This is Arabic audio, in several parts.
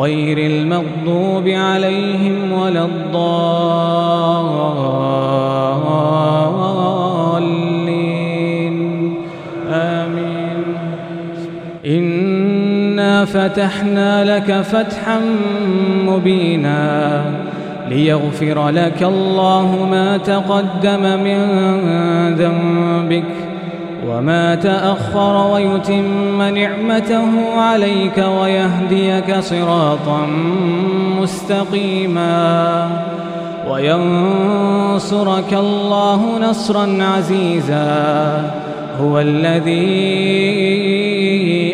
غير المغضوب عليهم ولا الضالين. آمين. إنا فتحنا لك فتحا مبينا ليغفر لك الله ما تقدم من ذنبك وما تأخر ويتم نعمته عليك ويهديك صراطا مستقيما وينصرك الله نصرا عزيزا هو الذي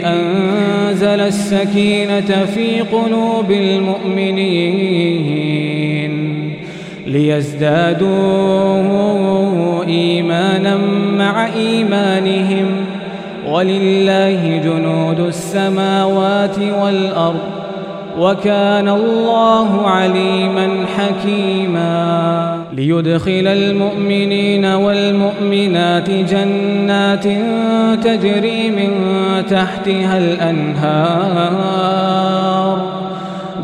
أنزل السكينة في قلوب المؤمنين ليزدادوا إيمانا مع إيمانهم. ولله جنود السماوات والأرض وكان الله عليما حكيما. ليدخل المؤمنين والمؤمنات جنات تجري من تحتها الأنهار.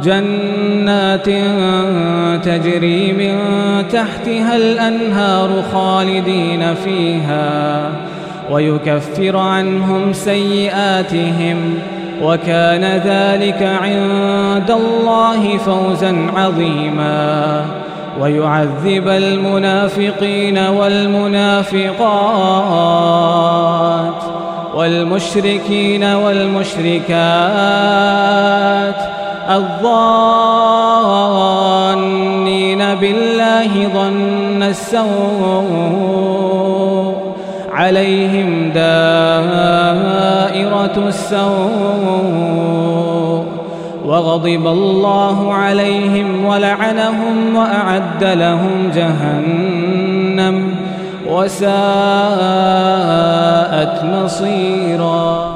جنات تجري من تحتها الأنهار خالدين فيها ويكفر عنهم سيئاتهم وكان ذلك عند الله فوزا عظيما ويعذب المنافقين والمنافقات والمشركين والمشركات الظانين بالله ظن السوء عليهم دائرة السوء وغضب الله عليهم ولعنهم وأعد لهم جهنم وساءت مصيرا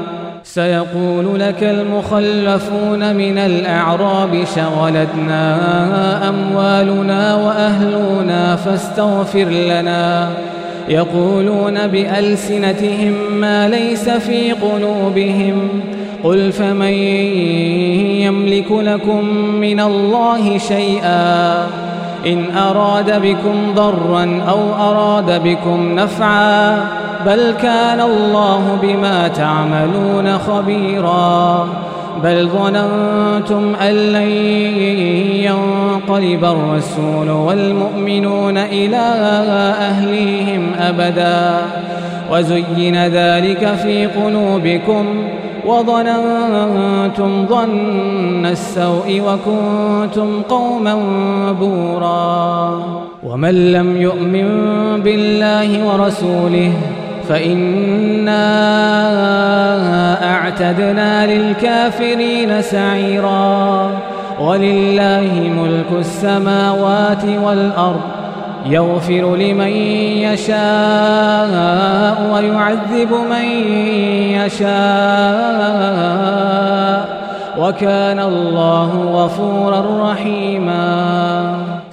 سيقول لك المخلفون من الأعراب شغلتنا أموالنا وأهلنا فاستغفر لنا. يقولون بألسنتهم ما ليس في قلوبهم. قل فمن يملك لكم من الله شيئا؟ إن أراد بكم ضرا أو أراد بكم نفعا بل كان الله بما تعملون خبيرا. بل ظننتم أن لن ينقلب الرسول والمؤمنون إلى أهليهم أبدا. وزين ذلك في قلوبكم وظننتم ظن السوء وكنتم قوما بورا. ومن لم يؤمن بالله ورسوله فإنا أعتدنا للكافرين سعيرا ولله ملك السماوات والأرض يغفر لمن يشاء ويعذب من يشاء وكان الله غفورا رحيما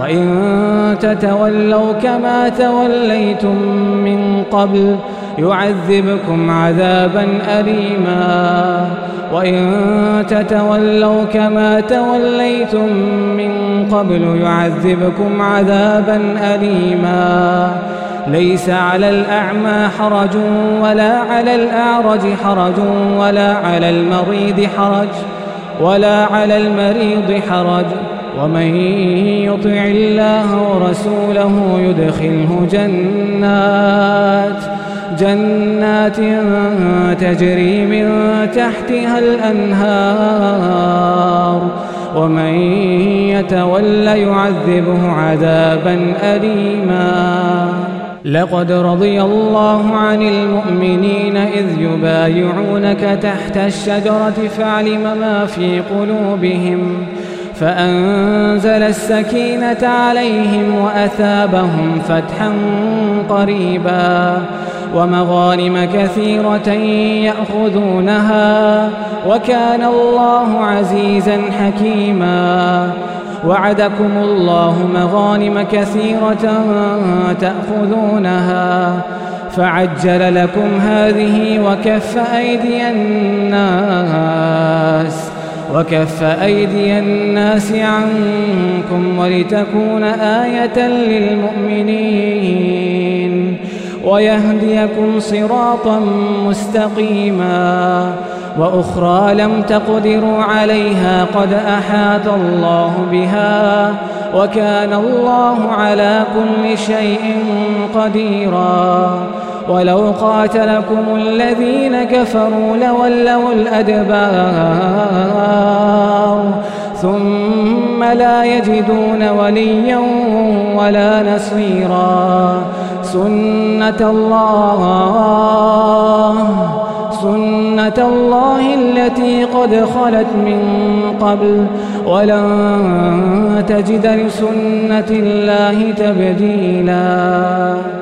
وإن تتولوا كما توليتم من قبل يعذبكم عذابا أليما. وإن تتولوا كما توليتم من قبل يعذبكم عذابا أليما. ليس على الأعمى حرج ولا على الأعرج حرج ولا على المريض حرج ولا على المريض حرج. ومن يطع الله ورسوله يدخله جنات جنات تجري من تحتها الأنهار. ومن يتول يعذبه عذابا أليما. لقد رضي الله عن المؤمنين إذ يبايعونك تحت الشجرة فعلم ما في قلوبهم. فأنزل السكينة عليهم وأثابهم فتحا قريبا ومغانم كثيرة يأخذونها وكان الله عزيزا حكيما وعدكم الله مغانم كثيرة تأخذونها فعجل لكم هذه وكف أيدي الناس وكف أيدي الناس عنكم ولتكون آية للمؤمنين ويهديكم صراطا مستقيما وأخرى لم تقدروا عليها قد أحاط الله بها وكان الله على كل شيء قديرا ولو قاتلكم الذين كفروا لولوا الأدبار ثم لا يجدون وليا ولا نصيرا. سنة الله سنة الله التي قد خلت من قبل. ولن تجد لسنة الله تبديلا.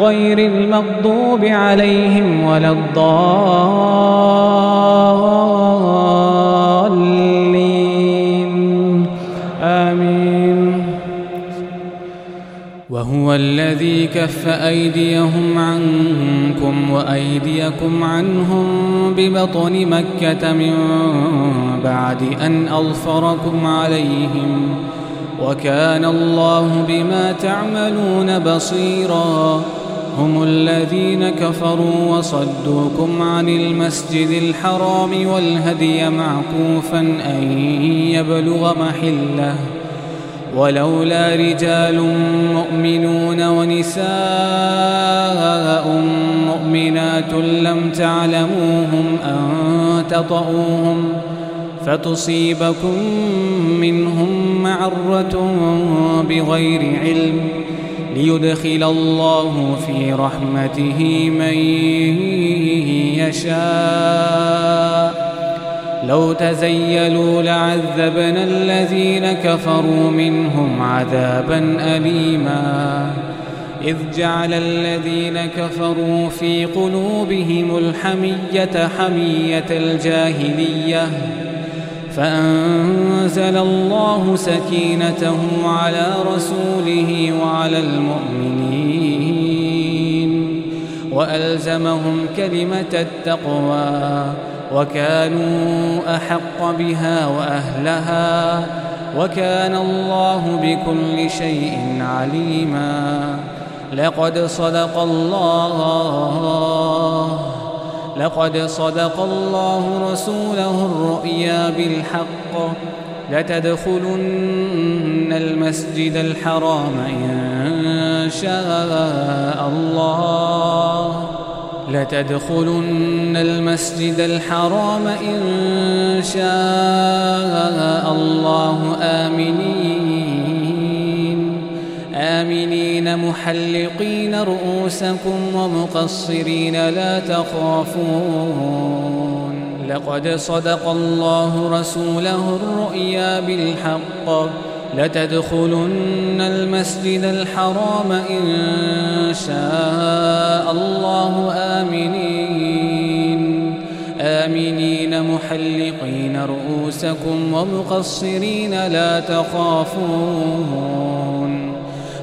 غير المغضوب عليهم ولا الضالين. آمين. وهو الذي كف أيديهم عنكم وأيديكم عنهم ببطن مكة من بعد أن أظفركم عليهم. وكان الله بما تعملون بصيراً. هم الذين كفروا وصدوكم عن المسجد الحرام والهدي معكوفا أن يبلغ محلة. ولولا رجال مؤمنون ونساء مؤمنات لم تعلموهم أن تطؤوهم فتصيبكم منهم معرة بغير علم. ليدخل الله في رحمته من يشاء. لو تزيلوا لعذبنا الذين كفروا منهم عذابا أليما. إذ جعل الذين كفروا في قلوبهم الحمية حمية الجاهلية. فأنزل الله سكينته على رسوله وعلى المؤمنين وألزمهم كلمة التقوى وكانوا أحق بها وأهلها وكان الله بكل شيء عليما لقد صدق الله لقد صدق الله رسوله الرؤيا بالحق. لتدخلن المسجد الحرام إن شاء الله. لتدخلن المسجد الحرام إن شاء الله. آمنين. آمنين محلقين رؤوسكم ومقصرين لا تخافون. لقد صدق الله رسوله الرؤيا بالحق. لتدخلن المسجد الحرام إن شاء الله. آمنين. آمنين محلقين رؤوسكم ومقصرين لا تخافون.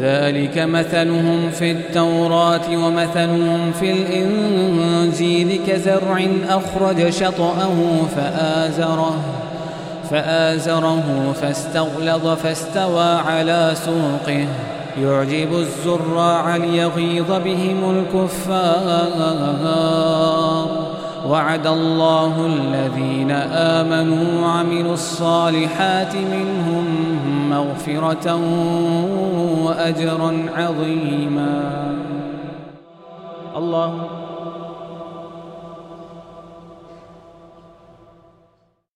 ذلك مثلهم في التوراة ومثلهم في الإنجيل كزرع أخرج شطأه فآزره فآزره فاستغلظ فاستوى على سوقه. يعجب الزراع ليغيظ بهم الكفار. وعد الله الذين آمنوا وعملوا الصالحات منهم مغفرة وأجرا عظيما. الله